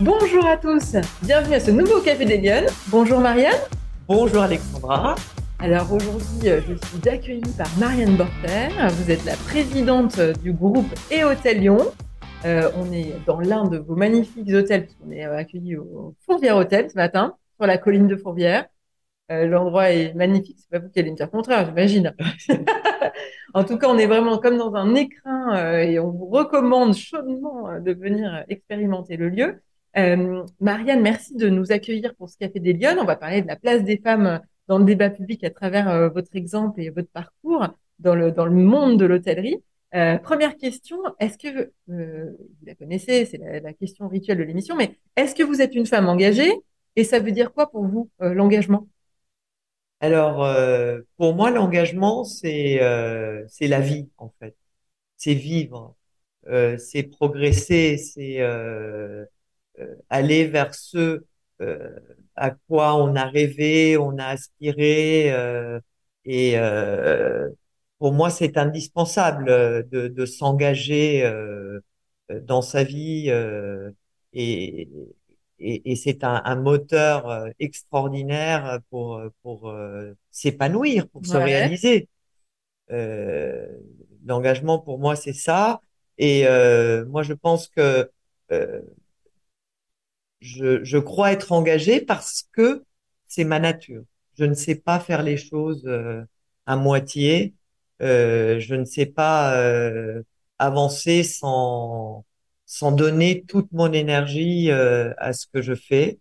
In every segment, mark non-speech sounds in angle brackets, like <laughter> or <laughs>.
Bonjour à tous, bienvenue à ce nouveau Café des Lyonnes. Bonjour Marianne. Bonjour Alexandra. Alors aujourd'hui, euh, je suis accueillie par Marianne Borter. Vous êtes la présidente du groupe Et Hôtel Lyon. Euh, on est dans l'un de vos magnifiques hôtels, puisqu'on est accueillis au Fourvière Hôtel ce matin, sur la colline de Fourvière. Euh, L'endroit est magnifique, c'est pas vous qui allez me dire contraire, j'imagine. <laughs> en tout cas, on est vraiment comme dans un écrin euh, et on vous recommande chaudement euh, de venir expérimenter le lieu. Euh, Marianne, merci de nous accueillir pour ce Café des Lyonnes. On va parler de la place des femmes dans le débat public à travers euh, votre exemple et votre parcours dans le, dans le monde de l'hôtellerie. Euh, première question, est-ce que, euh, vous la connaissez, c'est la, la, question rituelle de l'émission, mais est-ce que vous êtes une femme engagée et ça veut dire quoi pour vous, euh, l'engagement? Alors, euh, pour moi, l'engagement, c'est euh, c'est la vie, en fait. C'est vivre, c'est progresser, c'est aller vers ce à quoi on a rêvé, on a aspiré et pour moi, c'est indispensable euh, de, de s'engager euh, dans sa vie euh, et, et, et c'est un, un, moteur extraordinaire pour, pour s'épanouir, pour ouais. se réaliser. L'engagement, pour moi, c'est ça. Et moi, je pense que je, je crois être engagé parce que c'est ma nature. Je ne sais pas faire les choses à moitié. Euh, je ne sais pas euh, avancer sans sans donner toute mon énergie euh, à ce que je fais.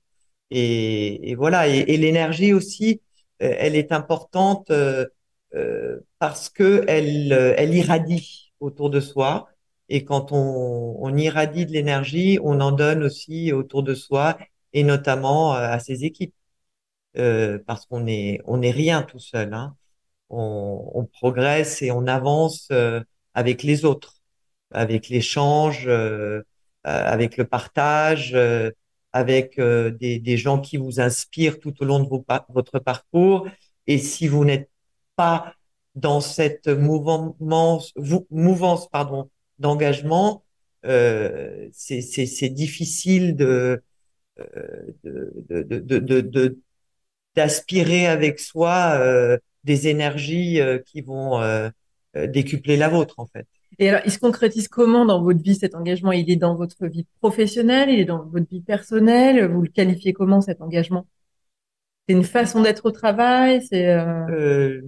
Et, et voilà. Et, et l'énergie aussi, euh, elle est importante euh, parce que elle elle irradie autour de soi. Et quand on, on irradie de l'énergie, on en donne aussi autour de soi et notamment à ses équipes. parce qu'on est on est rien tout seul. Hein on, on, progresse et on avance euh, avec les autres, avec l'échange, euh, euh avec le partage, euh, avec des, des, gens qui vous inspirent tout au long de vos, votre parcours. Et si vous n'êtes pas dans cette mouvance, mouvance pardon, d'engagement, euh, c'est difficile de, de, de, de, d'aspirer avec soi euh, des énergies euh, qui vont euh, euh, décupler la vôtre, en fait. Et alors, il se concrétise comment dans votre vie cet engagement? Il est dans votre vie professionnelle, il est dans votre vie personnelle? Vous le qualifiez comment cet engagement? C'est une façon d'être au travail. C'est euh...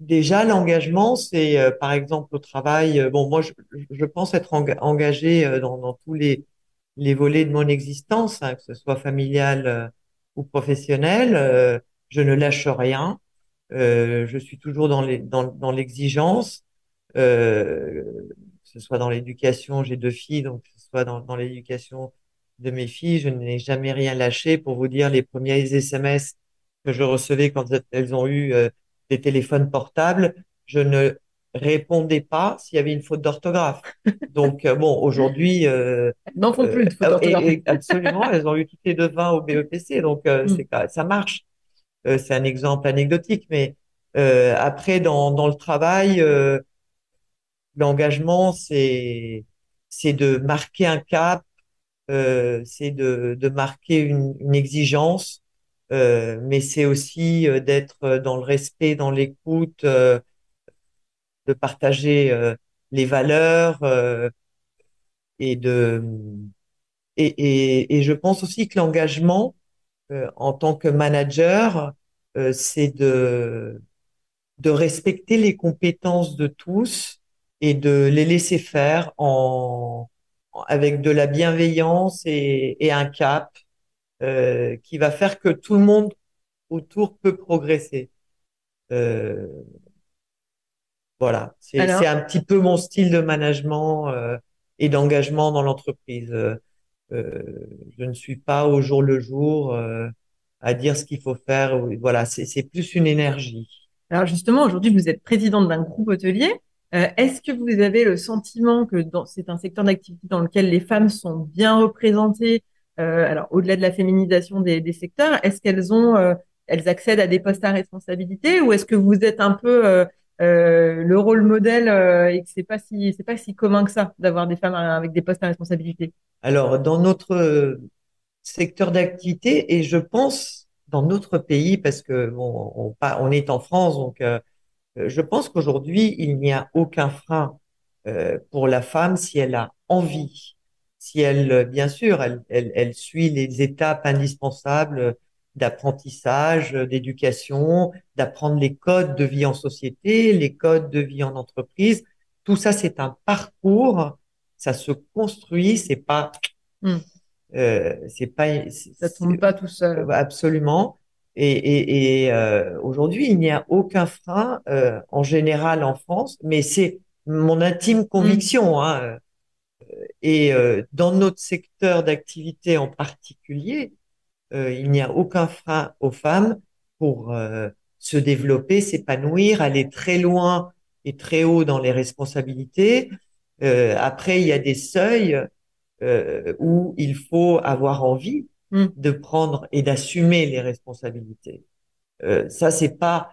déjà l'engagement, c'est euh, par exemple au travail. bon, moi, je, je pense être engagé dans, dans, tous les les volets de mon existence, hein, que ce soit familial ou professionnel. je ne lâche rien. Euh, je suis toujours dans dans, dans l'exigence, euh, que ce soit dans l'éducation, j'ai deux filles, donc que ce soit dans, dans l'éducation de mes filles, je n'ai jamais rien lâché. Pour vous dire, les premiers SMS que je recevais quand elles ont eu euh, des téléphones portables, je ne répondais pas s'il y avait une faute d'orthographe. Donc euh, bon, aujourd'hui, euh, n'en font plus de faute d'orthographe. absolument, elles ont eu toutes les deux 20 au BEPC, donc euh, mm. ça marche. Euh, c'est un exemple anecdotique, mais euh, après dans, dans le travail, euh, l'engagement c'est c'est de marquer un cap, c'est de, de marquer une, une exigence, mais c'est aussi d'être dans le respect, dans l'écoute, de partager les valeurs et de et, et, et je pense aussi que l'engagement euh, en tant que manager, euh, c'est de de respecter les compétences de tous et de les laisser faire en avec de la bienveillance et, et un cap euh, qui va faire que tout le monde autour peut progresser. Euh, voilà, c'est un petit peu mon style de management euh, et d'engagement dans l'entreprise. Euh, je ne suis pas au jour le jour euh, à dire ce qu'il faut faire. Voilà, c'est plus une énergie. Alors justement, aujourd'hui, vous êtes présidente d'un groupe hôtelier. Euh, Est-ce que vous avez le sentiment que c'est un secteur d'activité dans lequel les femmes sont bien représentées euh, Alors, au-delà de la féminisation des, secteurs, est-ce qu'elles ont, euh, elles accèdent à des postes à responsabilité, ou est-ce que vous êtes un peu euh, le rôle modèle et que c'est pas si c'est pas si commun que ça d'avoir des femmes avec des postes à responsabilité? Alors, dans notre secteur d'activité et je pense dans notre pays, parce que bon, on, est en France, donc euh, je pense qu'aujourd'hui, il n'y a aucun frein euh, pour la femme si elle a envie, si elle, bien sûr, elle, elle, elle suit les étapes indispensables d'apprentissage, d'éducation, d'apprendre les codes de vie en société, les codes de vie en entreprise. Tout ça, c'est un parcours, ça se construit, c'est pas Hmm. euh, c'est pas, Ça tombe pas tout seul. absolument. Et, et, et euh, aujourd'hui, il n'y a aucun frein euh, en général en France, mais c'est mon intime conviction. Hein. Et euh, dans notre secteur d'activité en particulier, euh, il n'y a aucun frein aux femmes pour euh, se développer, s'épanouir, aller très loin et très haut dans les responsabilités. après, il y a des seuils euh, où il faut avoir envie Mm. de prendre et d'assumer les responsabilités. Euh, ça, c'est pas,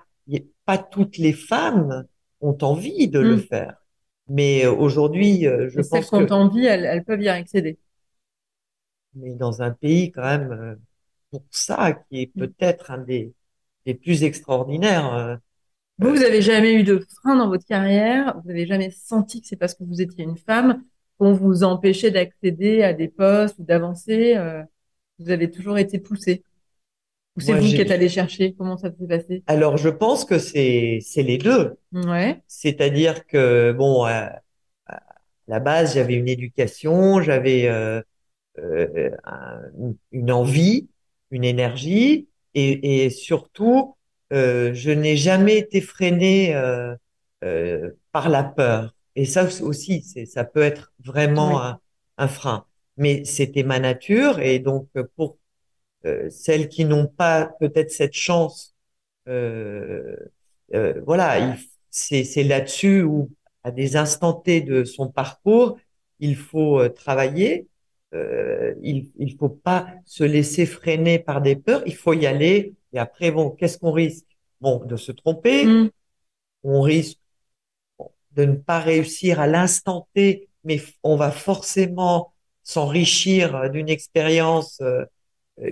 pas toutes les femmes ont envie de le Mm. faire. Mais euh, aujourd'hui, euh, je Et celles pense qui ont que, envie, elles, elles peuvent y accéder. mais dans un pays quand même, euh, pour ça, qui est Mm. peut-être un des, des plus extraordinaires, Vous, vous avez jamais eu de frein dans votre carrière, vous avez jamais senti que c'est parce que vous étiez une femme qu'on vous empêchait d'accéder à des postes ou d'avancer, vous avez toujours été poussée? Ou c'est vous qui êtes allé chercher? Comment ça s'est passé? alors je pense que c'est, c'est les deux. Ouais. C'est-à-dire que, bon, à, à la base, j'avais une éducation, j'avais, euh, euh, un- une envie, une énergie, et, et surtout, euh, je n'ai jamais été freiné euh, euh, par la peur. Et ça aussi, c'est, ça peut être vraiment Oui. un, un frein. Mais c'était ma nature, et donc pour euh, celles qui n'ont pas peut-être cette chance, euh, euh, voilà, il- c'est c'est là-dessus où, à des instants T de son parcours, il faut euh, travailler. Euh, il il faut pas se laisser freiner par des peurs. Il faut y aller. Et après, bon, qu'est-ce qu'on risque? Bon, de se tromper. Mm. On risque bon, de ne pas réussir à l'instant T, mais on va forcément s'enrichir euh, d'une expérience euh, euh,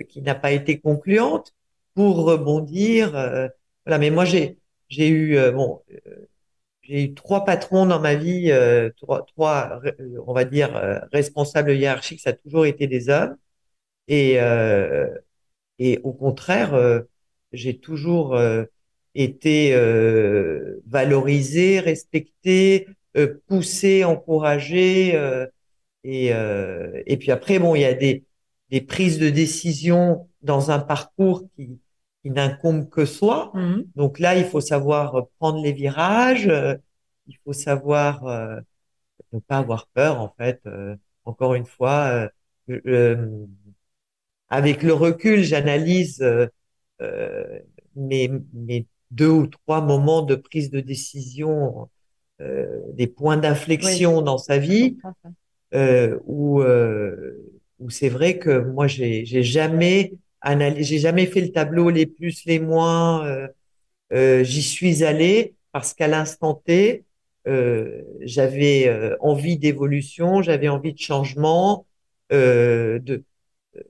qui n'a pas été concluante pour rebondir. euh, voilà, mais moi j'ai j'ai eu euh, bon j'ai eu trois patrons dans ma vie, euh, trois, trois euh, on va dire euh, responsables hiérarchiques, ça a toujours été des hommes et euh, et au contraire euh, j'ai toujours euh, été euh, valorisé, respecté, euh, poussé, encouragé. euh, et, euh, et puis après, bon, il y a des, des prises de décision dans un parcours qui, qui n'incombe que soi. Mm. Donc là, il faut savoir prendre les virages, euh, il faut savoir euh, ne pas avoir peur, en fait. Euh, encore une fois, euh, euh, avec le recul, j'analyse mes, mes deux ou trois moments de prise de décision, euh, des points Oui, d'inflexion dans sa vie euh, où, euh, où c'est vrai que moi j'ai j'ai jamais analysé, j'ai jamais fait le tableau les plus les moins. euh, euh, j'y suis allé parce qu'à l'instant T, euh, j'avais euh, envie d'évolution, j'avais envie de changement, euh, de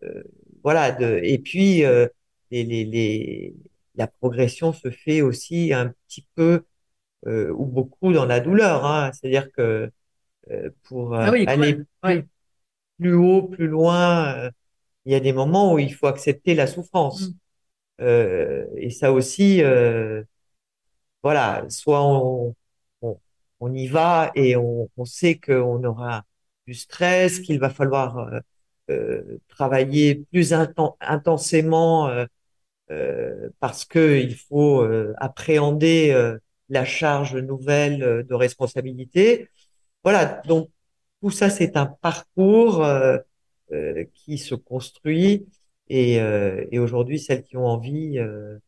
euh, voilà. De, et puis euh, les, les, les, la progression se fait aussi un petit peu euh, ou beaucoup dans la douleur. Hein, C'est-à-dire que euh, pour Ah oui, aller plus. Plus haut, plus loin. euh, il y a des moments où il faut accepter la Mm. souffrance. Euh, et ça aussi, euh, voilà, soit on, on, on y va et on, on sait qu'on aura du stress, qu'il va falloir euh, euh, travailler plus inten- intensément euh, parce que il faut appréhender la charge nouvelle de responsabilité. Voilà, donc tout ça, c'est un parcours euh, euh, qui se construit et, euh, et aujourd'hui, celles qui ont envie, euh,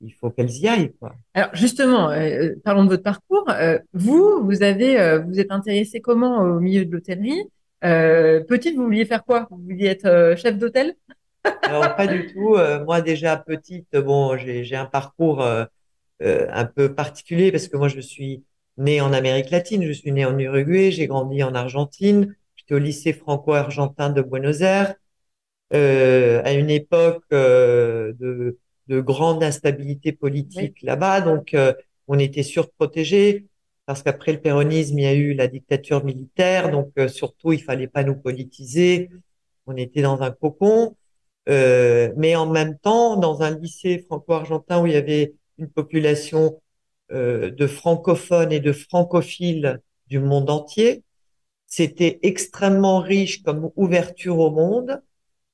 il faut qu'elles y aillent, quoi. Alors justement, euh, parlons de votre parcours. Euh, vous, vous avez, euh, vous êtes intéressé comment au milieu de l'hôtellerie? Euh, petite, vous vouliez faire quoi? Vous vouliez être euh, chef d'hôtel? Alors, pas du tout. euh, moi, déjà petite, bon, j'ai un parcours euh, euh, un peu particulier parce que moi, je suis né en Amérique latine, je suis né en Uruguay, j'ai grandi en Argentine, j'étais au lycée franco-argentin de Buenos Aires. euh, à une époque euh, de, de grande instabilité Oui, politique là-bas. Donc, euh, on était surprotégés parce qu'après le péronisme, il y a eu la dictature militaire. Donc, euh, surtout, il fallait pas nous politiser. On était dans un cocon. Euh, mais en même temps, dans un lycée franco-argentin où il y avait une population de francophones et de francophiles du monde entier, c'était extrêmement riche comme ouverture au monde.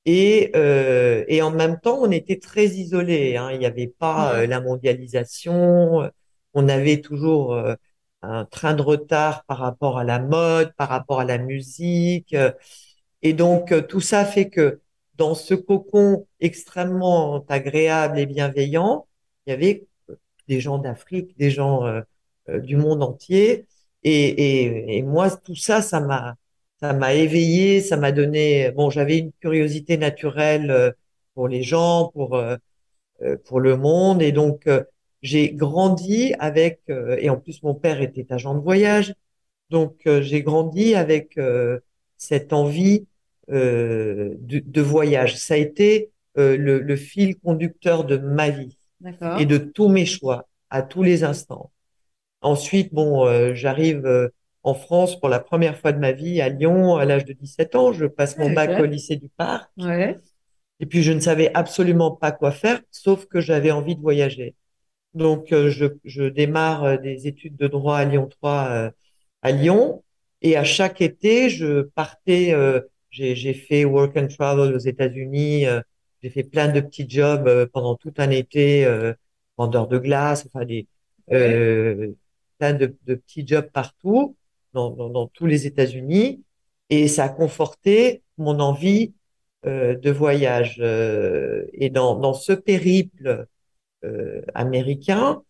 Et, euh, et en même temps, on était très isolés. Hein. Il n'y avait pas euh, la mondialisation. On avait toujours euh, un train de retard par rapport à la mode, par rapport à la musique. Et donc, euh, tout ça fait que dans ce cocon extrêmement agréable et bienveillant, il y avait des gens d'Afrique, des gens euh, euh, du monde entier. Et, et, et moi, tout ça, ça m'a, ça m'a éveillé, ça m'a donné. Bon, j'avais une curiosité naturelle euh, pour les gens, pour pour le monde, et donc j'ai grandi avec. et en plus, mon père était agent de voyage, donc j'ai grandi avec cette envie de, voyage. Ça a été le fil conducteur de ma vie et de tous mes choix à tous les instants. Ensuite, bon, euh, j'arrive euh, en France pour la première fois de ma vie à Lyon à l'âge de 17 ans. Je passe mon bac au lycée du Parc Ouais, et puis je ne savais absolument pas quoi faire, sauf que j'avais envie de voyager. Donc, euh, je, je démarre euh, des études de droit à Lyon 3 euh, à Lyon. Et à chaque été, je partais, euh, j'ai, j'ai fait work and travel aux États-Unis. J'ai fait plein de petits jobs euh, pendant tout un été, euh, vendeur de glace, enfin des, euh, plein de, de petits jobs partout, dans, dans, dans tous les États-Unis. Et ça a conforté mon envie euh, de voyage. Euh, et dans, dans ce périple euh, américain,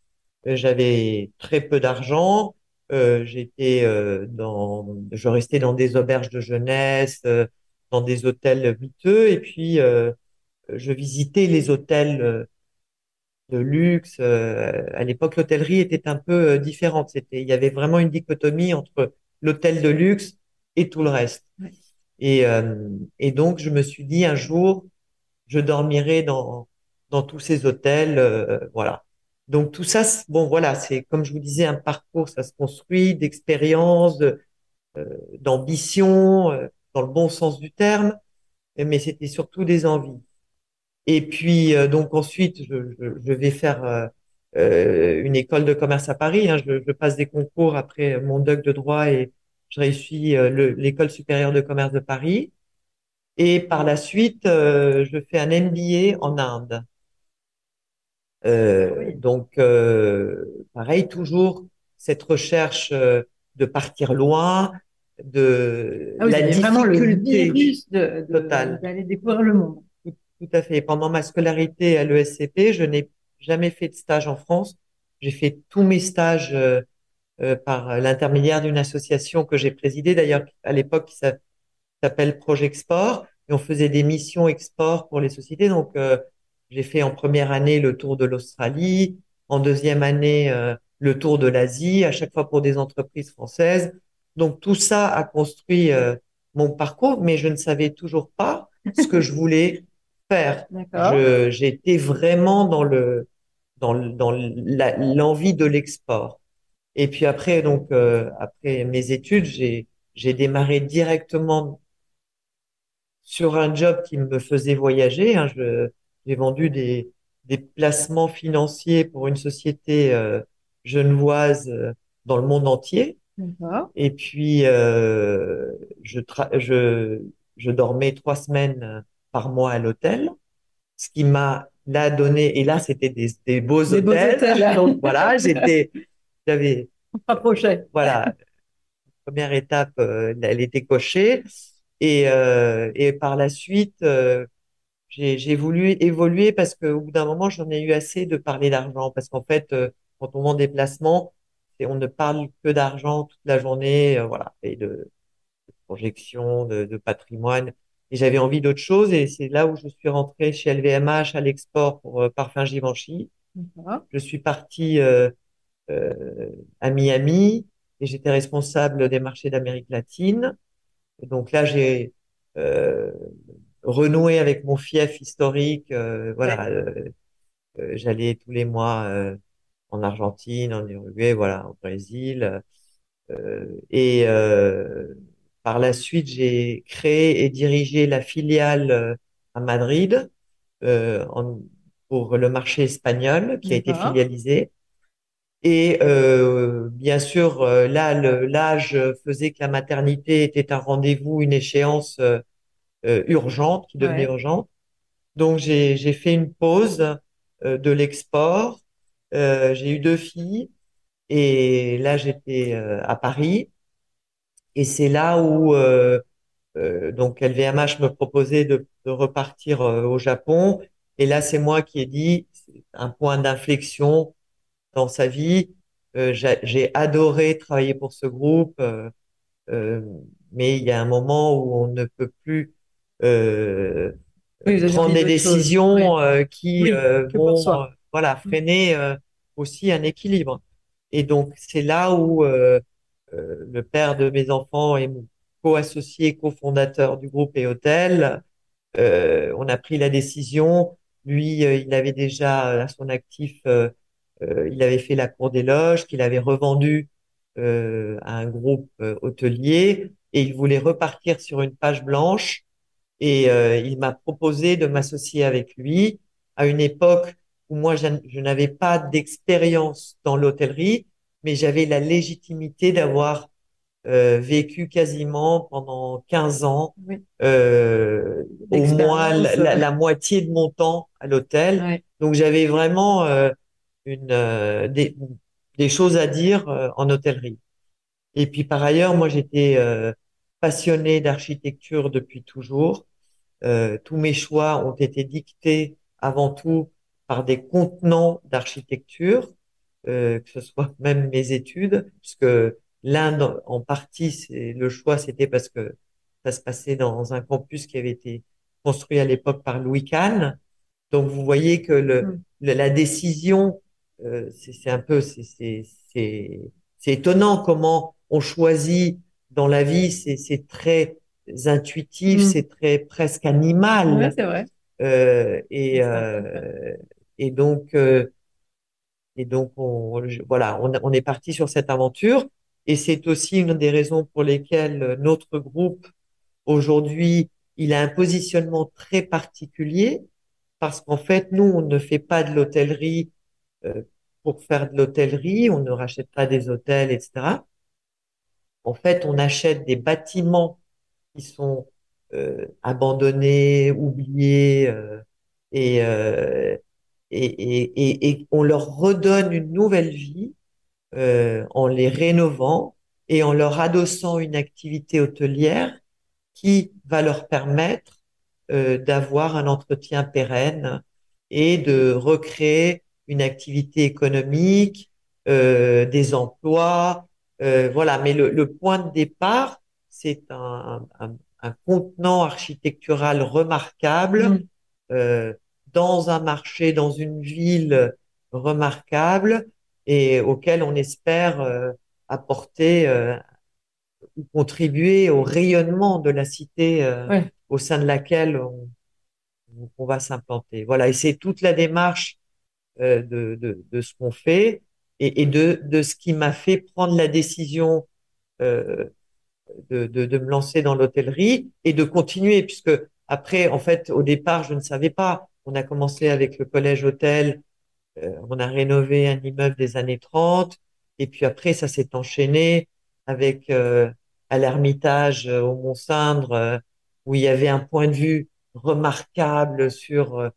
J'avais très peu d'argent. Euh, j'étais euh, dans, je restais dans des auberges de jeunesse, euh, dans des hôtels miteux, et puis euh, je visitais les hôtels euh, de luxe. Euh, à l'époque, l'hôtellerie était un peu euh, différente. C'était, il y avait vraiment une dichotomie entre l'hôtel de luxe et tout le reste. Et, euh, et donc, je me suis dit un jour, je dormirai dans, dans tous ces hôtels, euh, voilà. Donc tout ça, bon voilà, c'est comme je vous disais un parcours, ça se construit d'expérience, de- euh, d'ambition, euh, dans le bon sens du terme, mais c'était surtout des envies. Et puis euh, donc ensuite, je, je, je vais faire euh, euh, une école de commerce à Paris. hein. je, je passe des concours après mon doc de droit et je réussis euh, le- l'école supérieure de commerce de Paris. Et par la suite, euh, je fais un MBA en Inde. Euh, donc, euh, pareil, toujours cette recherche euh, de partir loin, de Ah oui, la c'était vraiment le difficulté virus de, de- totale. d'aller découvrir le monde. Tout, à fait. Pendant ma scolarité à l'ESCP, je n'ai jamais fait de stage en France. J'ai fait tous mes stages euh, euh, par l'intermédiaire d'une association que j'ai présidée, d'ailleurs à l'époque qui s'a- s'appelle Projet Export, et on faisait des missions export pour les sociétés. Donc, euh, j'ai fait en première année le tour de l'Australie, en deuxième année le tour de l'Asie, à chaque fois pour des entreprises françaises. Donc, tout ça a construit mon parcours, mais je ne savais toujours pas ce que je voulais faire. Je, j'étais vraiment dans le, dans dans l'envie de l'export. Et puis après, donc, euh, après mes études, j'ai, j'ai démarré directement sur un job qui me faisait voyager. hein. Je, j'ai vendu des, des placements financiers pour une société euh, genevoise euh, dans le monde entier. Et puis, euh, je, tra- je, je dormais trois semaines par mois à l'hôtel, ce qui m'a là donné, et là, c'était des, des beaux Des beaux hôtels. Donc voilà, j'étais, j'avais, On voilà, première étape, euh, elle était cochée. Et, euh, et par la suite, euh, j'ai, j'ai voulu évoluer parce qu'au bout d'un moment, j'en ai eu assez de parler d'argent. Parce qu'en fait, euh, quand on vend des placements, on ne parle que d'argent toute la journée, euh, voilà, et de, de projection, de, de patrimoine. Et j'avais envie d'autre chose. Et c'est là où je suis rentré chez LVMH à l'export pour euh, Parfum Givenchy. Je suis parti euh, euh, à Miami et j'étais responsable des marchés d'Amérique latine. Et donc là, j'ai euh, renouer avec mon fief historique. euh, Ouais. voilà, euh, j'allais tous les mois euh, en Argentine, en Uruguay, voilà, au Brésil. Euh, et euh, par la suite, j'ai créé et dirigé la filiale euh, à Madrid euh, en- pour le marché espagnol qui a été filialisé. Et euh, bien sûr, là, l'âge faisait que la maternité était un rendez-vous, une échéance euh, urgente, qui devenait Ouais. urgente. Donc, j'ai, j'ai fait une pause euh, de l'export. Euh, j'ai eu deux filles et là, j'étais euh, à Paris. Et c'est là où euh, euh, donc LVMH me proposait de, de repartir euh, au Japon. Et là, c'est moi qui ai dit, un point d'inflexion dans sa vie. Euh, j'ai adoré travailler pour ce groupe, euh, euh, mais il y a un moment où on ne peut plus euh, Oui, prendre des décisions euh, qui Oui, euh, vont voilà Mm. freiner euh, aussi un équilibre. Et donc c'est là où euh, le père de mes enfants et mon co-associé, cofondateur du groupe et hôtel, euh, on a pris la décision. Lui, euh, il avait déjà à son actif, euh, il avait fait la cour des loges, qu'il avait revendu euh, à un groupe hôtelier, et il voulait repartir sur une page blanche. Et euh, il m'a proposé de m'associer avec lui à une époque où moi, je n'avais pas d'expérience dans l'hôtellerie, mais j'avais la légitimité d'avoir euh, vécu quasiment pendant 15 ans, Oui. euh, au moins la, D'expérience. la- la moitié de mon temps à l'hôtel. Ouais. Donc j'avais vraiment euh, une, euh, des, des choses à dire euh, en hôtellerie. Et puis par ailleurs, moi j'étais euh, passionné d'architecture depuis toujours. Euh, tous mes choix ont été dictés avant tout par des contenants d'architecture, euh, que ce soit <laughs> même mes études, puisque l'Inde, en partie, c'est le choix, c'était parce que ça se passait dans un campus qui avait été construit à l'époque par Louis Kahn. Donc vous voyez que le, Mm. le- la décision, euh, c'est c'est un peu, c'est c'est c'est c'est étonnant comment on choisit dans la vie. C'est c'est très intuitif, Mm. c'est très presque animal. c'est vrai. Euh, et euh, et donc euh, et donc on voilà, on est parti sur cette aventure. Et c'est aussi une des raisons pour lesquelles notre groupe aujourd'hui, il a un positionnement très particulier parce qu'en fait, nous, on ne fait pas de l'hôtellerie euh, pour faire de l'hôtellerie, on ne rachète pas des hôtels, etc. En fait, on achète des bâtiments qui sont euh, abandonnés, oubliés, euh, et, euh, et, et, et, et on leur redonne une nouvelle vie euh, en les rénovant et en leur adossant une activité hôtelière qui va leur permettre euh, d'avoir un entretien pérenne et de recréer une activité économique, euh, des emplois, euh, voilà. Mais le, le point de départ, c'est un, un, un contenant architectural remarquable Mm. Dans un marché, dans une ville remarquable et auquel on espère euh, apporter euh, ou contribuer au rayonnement de la cité euh, au sein de laquelle on, on va s'implanter. Voilà, et c'est toute la démarche euh, de, de, de ce qu'on fait et, et de, de ce qui m'a fait prendre la décision euh, de, de, de me lancer dans l'hôtellerie et de continuer, puisque après, en fait, au départ, je ne savais pas. On a commencé avec le collège hôtel, euh, on a rénové un immeuble des années 30, et puis après, ça s'est enchaîné avec euh, à l'Ermitage euh, au Mont-Cindre, euh, où il y avait un point de vue remarquable sur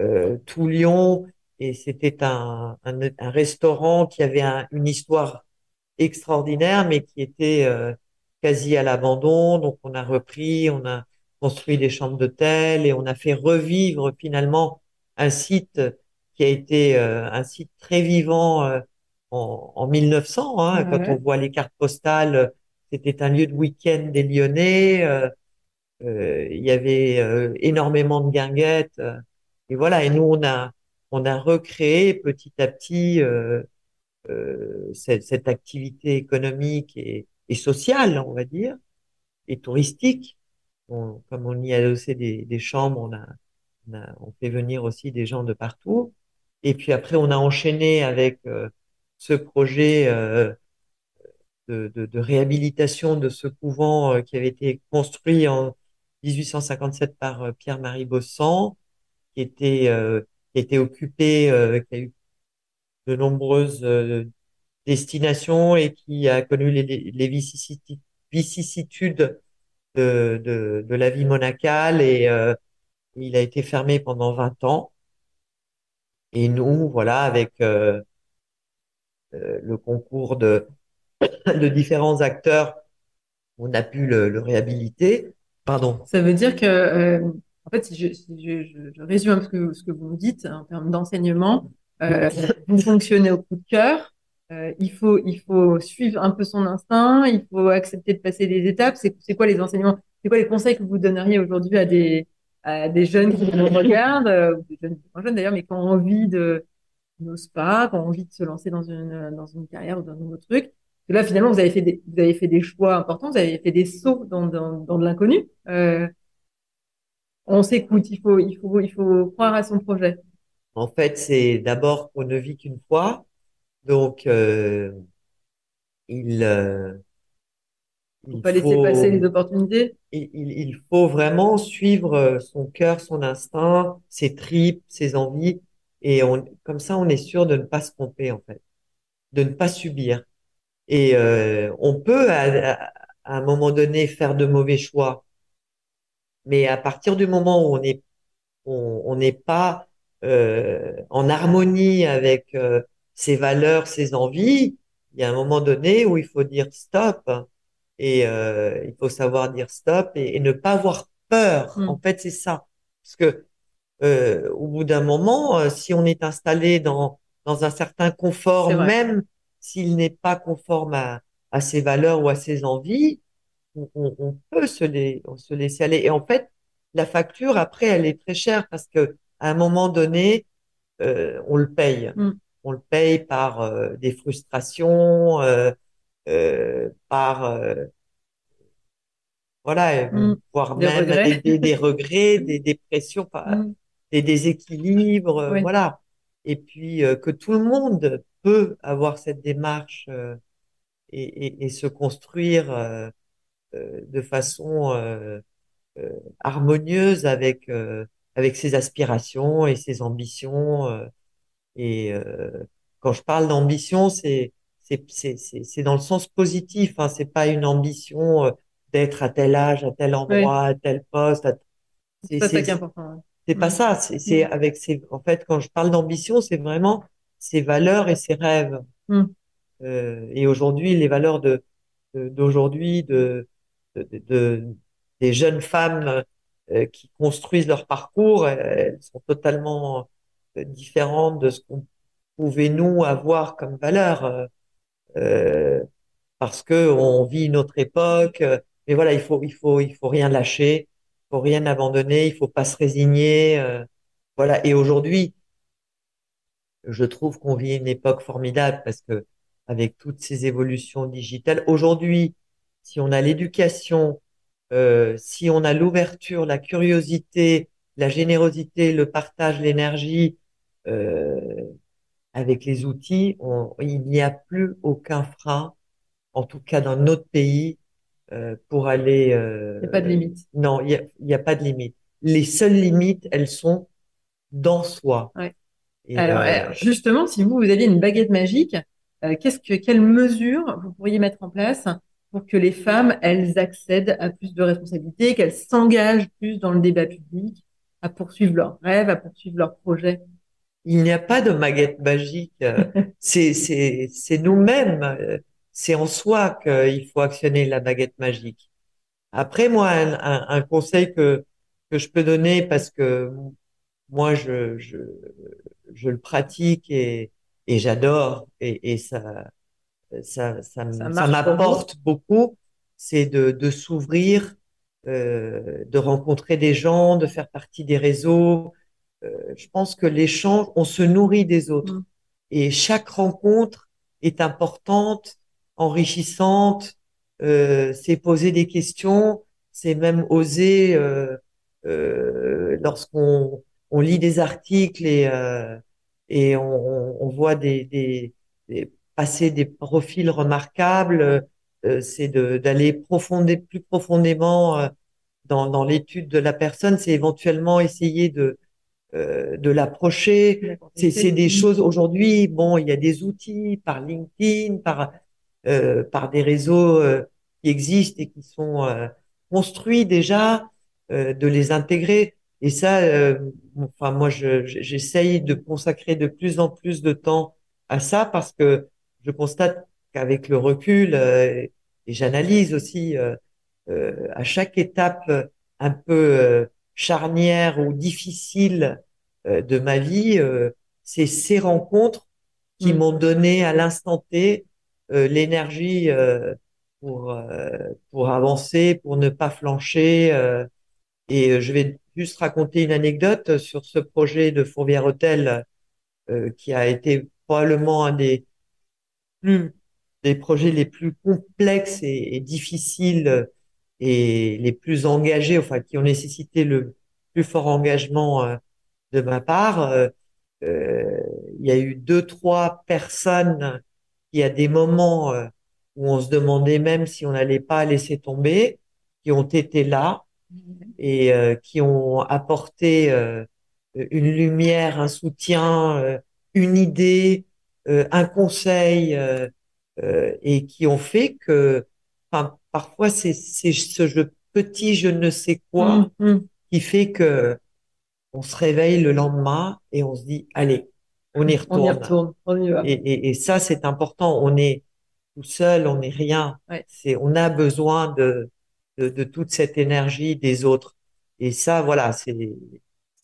euh, tout Lyon, et c'était un, un, un restaurant qui avait un- une histoire extraordinaire, mais qui était quasi à l'abandon. Donc on a repris, on a construit des chambres d'hôtel et on a fait revivre finalement un site qui a été euh, un site très vivant euh, en, en 1900. Hein, quand on voit les cartes postales, c'était un lieu de week-end des Lyonnais. euh, euh, il y avait euh, énormément de guinguettes. euh, et voilà. Et nous on a on a recréé petit à petit. euh, euh, cette, cette activité économique et, et sociale, on va dire, et touristique. Comme on y a adossé des, chambres, on a, on on fait venir aussi des gens de partout. Et puis après, on a enchaîné avec euh, ce projet euh, de, réhabilitation de ce couvent euh, qui avait été construit en 1857 par Pierre-Marie Bossan, qui était, occupé, qui a eu de nombreuses destinations et qui a connu les, vicissitudes de, de, de, la vie monacale et il a été fermé pendant 20 ans. Et nous, voilà, avec euh, euh, le concours de, <coughs> de différents acteurs, on a pu le, le réhabiliter. Pardon. Ça veut dire que, euh, en fait, si je, si je, je, je, résume un peu ce que, ce que vous nous dites en termes d'enseignement, euh, vous fonctionnez au coup de cœur. Euh, il faut, il faut suivre un peu son instinct. Il faut accepter de passer des étapes. C'est quoi les enseignements C'est quoi les conseils que vous donneriez aujourd'hui à des à des jeunes qui nous regardent, euh, des jeunes, pas jeunes d'ailleurs, mais qui ont envie de n'osent pas, qui ont envie de se lancer dans une dans une carrière ou dans un nouveau truc? Là, finalement, vous avez fait des vous avez fait des choix importants, vous avez fait des sauts dans dans, dans de l'inconnu. Euh, on s'écoute, il faut il faut il faut croire à son projet. En fait, c'est d'abord qu'on ne vit qu'une fois, donc euh, il euh, il faut pas laisser passer les opportunités. Il, il, faut vraiment suivre euh, son cœur, son instinct, ses tripes, ses envies. Et on, comme ça, on est sûr de ne pas se tromper, en fait, de ne pas subir. Et euh, on peut, à, à, un moment donné, faire de mauvais choix. Mais à partir du moment où on est, on n'est pas euh, en harmonie avec euh, ses valeurs, ses envies, il y a un moment donné où il faut dire stop et euh, il faut savoir dire stop et, et ne pas avoir peur. Mm. En fait, c'est ça. Parce que euh, au bout d'un moment, euh, si on est installé dans dans un certain confort, même s'il n'est pas conforme à, à ses valeurs ou à ses envies, on, on peut se, les, on se laisser aller. Et en fait, la facture après, elle est très chère parce que à un moment donné, euh, on le paye. Mm. On le paye par euh, des frustrations, euh, euh, par euh, voilà, mm. voire des même regrets. des, des, des, regrets, des dépressions, Mm. des déséquilibres, euh, Oui. voilà. Et puis euh, que tout le monde peut avoir cette démarche euh, et, et, et, se construire euh, euh, de façon euh, euh, harmonieuse avec avec ses aspirations et ses ambitions. Et quand je parle d'ambition, c'est c'est c'est dans le sens positif. Hein, c'est pas une ambition euh, d'être à tel âge, à tel endroit, à tel poste. C'est pas ça qui est important. C'est pas Mm. ça. C'est c'est Mm. avec ses. En fait, quand je parle d'ambition, c'est vraiment ses valeurs et ses rêves. Mm. Euh, et aujourd'hui, les valeurs de de- d'aujourd'hui, de, de, de, de- des jeunes femmes euh, qui construisent leur parcours, elles sont totalement différentes de ce qu'on pouvait nous avoir comme valeur. Euh, euh, parce que on vit une autre époque. euh, Mais voilà, il faut, il faut, il faut rien lâcher, il faut rien abandonner, il faut pas se résigner. euh, voilà. Et aujourd'hui, je trouve qu'on vit une époque formidable parce que avec toutes ces évolutions digitales, aujourd'hui, si on a l'éducation, euh, si on a l'ouverture, la curiosité, la générosité, le partage, l'énergie, avec les outils, on- il n'y a plus aucun frein en tout cas dans notre pays, euh, pour aller. Euh, Il n'y a pas de limite. non, il n'y a, il y a pas de limite. Les seules limites, elles sont dans soi. Ouais. Et, Alors, euh, alors, justement, si vous, vous aviez une baguette magique, euh, qu'est-ce que, quelles mesures vous pourriez mettre en place pour que les femmes, elles accèdent à plus de responsabilités, qu'elles s'engagent plus dans le débat public, à poursuivre leurs rêves, à poursuivre leurs projets? Il n'y a pas de baguette magique. euh, <laughs> C'est, c'est, c'est nous-mêmes. euh, C'est en soi qu'il faut actionner la baguette magique. Après, moi, un, un, un conseil que que je peux donner parce que moi, je je je le pratique et et j'adore et et ça ça, ça, Ça m'apporte beaucoup, c'est de, de s'ouvrir, euh, de rencontrer des gens, de faire partie des réseaux. Euh, je pense que l'échange, on se nourrit des autres. Mm. Et chaque rencontre est importante, enrichissante, euh, c'est poser des questions. c'est même oser euh, euh, lorsqu'on on lit des articles et euh, et on, on voit des, des, des, passer des profils remarquables, euh, c'est d'aller profondé, plus profondément dans, dans l'étude de la personne, c'est éventuellement essayer de euh, de l'approcher. C'est, des choses aujourd'hui. Bon, il y a des outils par LinkedIn, par euh, par des réseaux euh, qui existent et qui sont euh, construits déjà, de les intégrer. Et ça, enfin moi, je, j'essaye de consacrer de plus en plus de temps à ça parce que je constate qu'avec le recul et j'analyse aussi à chaque étape un peu charnière ou difficile euh, de ma vie, euh, c'est ces rencontres qui mm. m'ont donné à l'instant T euh, l'énergie pour pour avancer, pour ne pas flancher. et je vais juste raconter une anecdote sur ce projet de Fourvière Hôtel qui a été probablement un des plus des projets les plus complexes et, et difficiles et les plus engagés, enfin qui ont nécessité le plus fort engagement euh, de ma part. Euh, euh, il y a eu deux, trois personnes qui, à des moments où on se demandait même si on n'allait pas laisser tomber, qui ont été là et qui ont apporté une lumière, un soutien, une idée, un conseil, et qui ont fait que, enfin, parfois c'est ce jeu petit je ne sais quoi mm, mm. qui fait que on se réveille le lendemain et on se dit allez on y retourne, on y retourne. on y va. Et, et, et, ça c'est important. On est tout seul on n'est rien. C'est on a besoin de, de, de toute cette énergie des autres. Et ça voilà c'est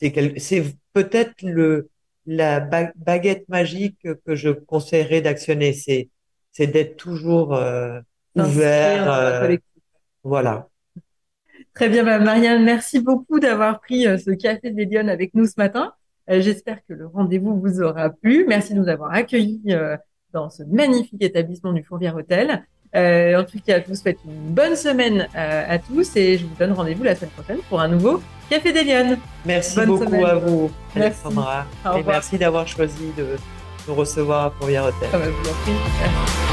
c'est c'est peut-être le la baguette magique que je conseillerais d'actionner. C'est c'est d'être toujours euh, ouvert. Euh, voilà. Très bien, bah, Marianne, merci beaucoup d'avoir pris euh, ce café des Lyonnes avec nous ce matin. Euh, j'espère que le rendez-vous vous aura plu. Merci de nous avoir accueillis dans ce magnifique établissement du Fourvière Hôtel. en tout cas, je vous souhaite une bonne semaine à tous et je vous donne rendez-vous la semaine prochaine pour un nouveau Café des Lyonnes. Merci beaucoup à vous, Alexandra. Merci. Et merci d'avoir choisi de nous recevoir à Fourvière Hôtel. Ah bah, vous.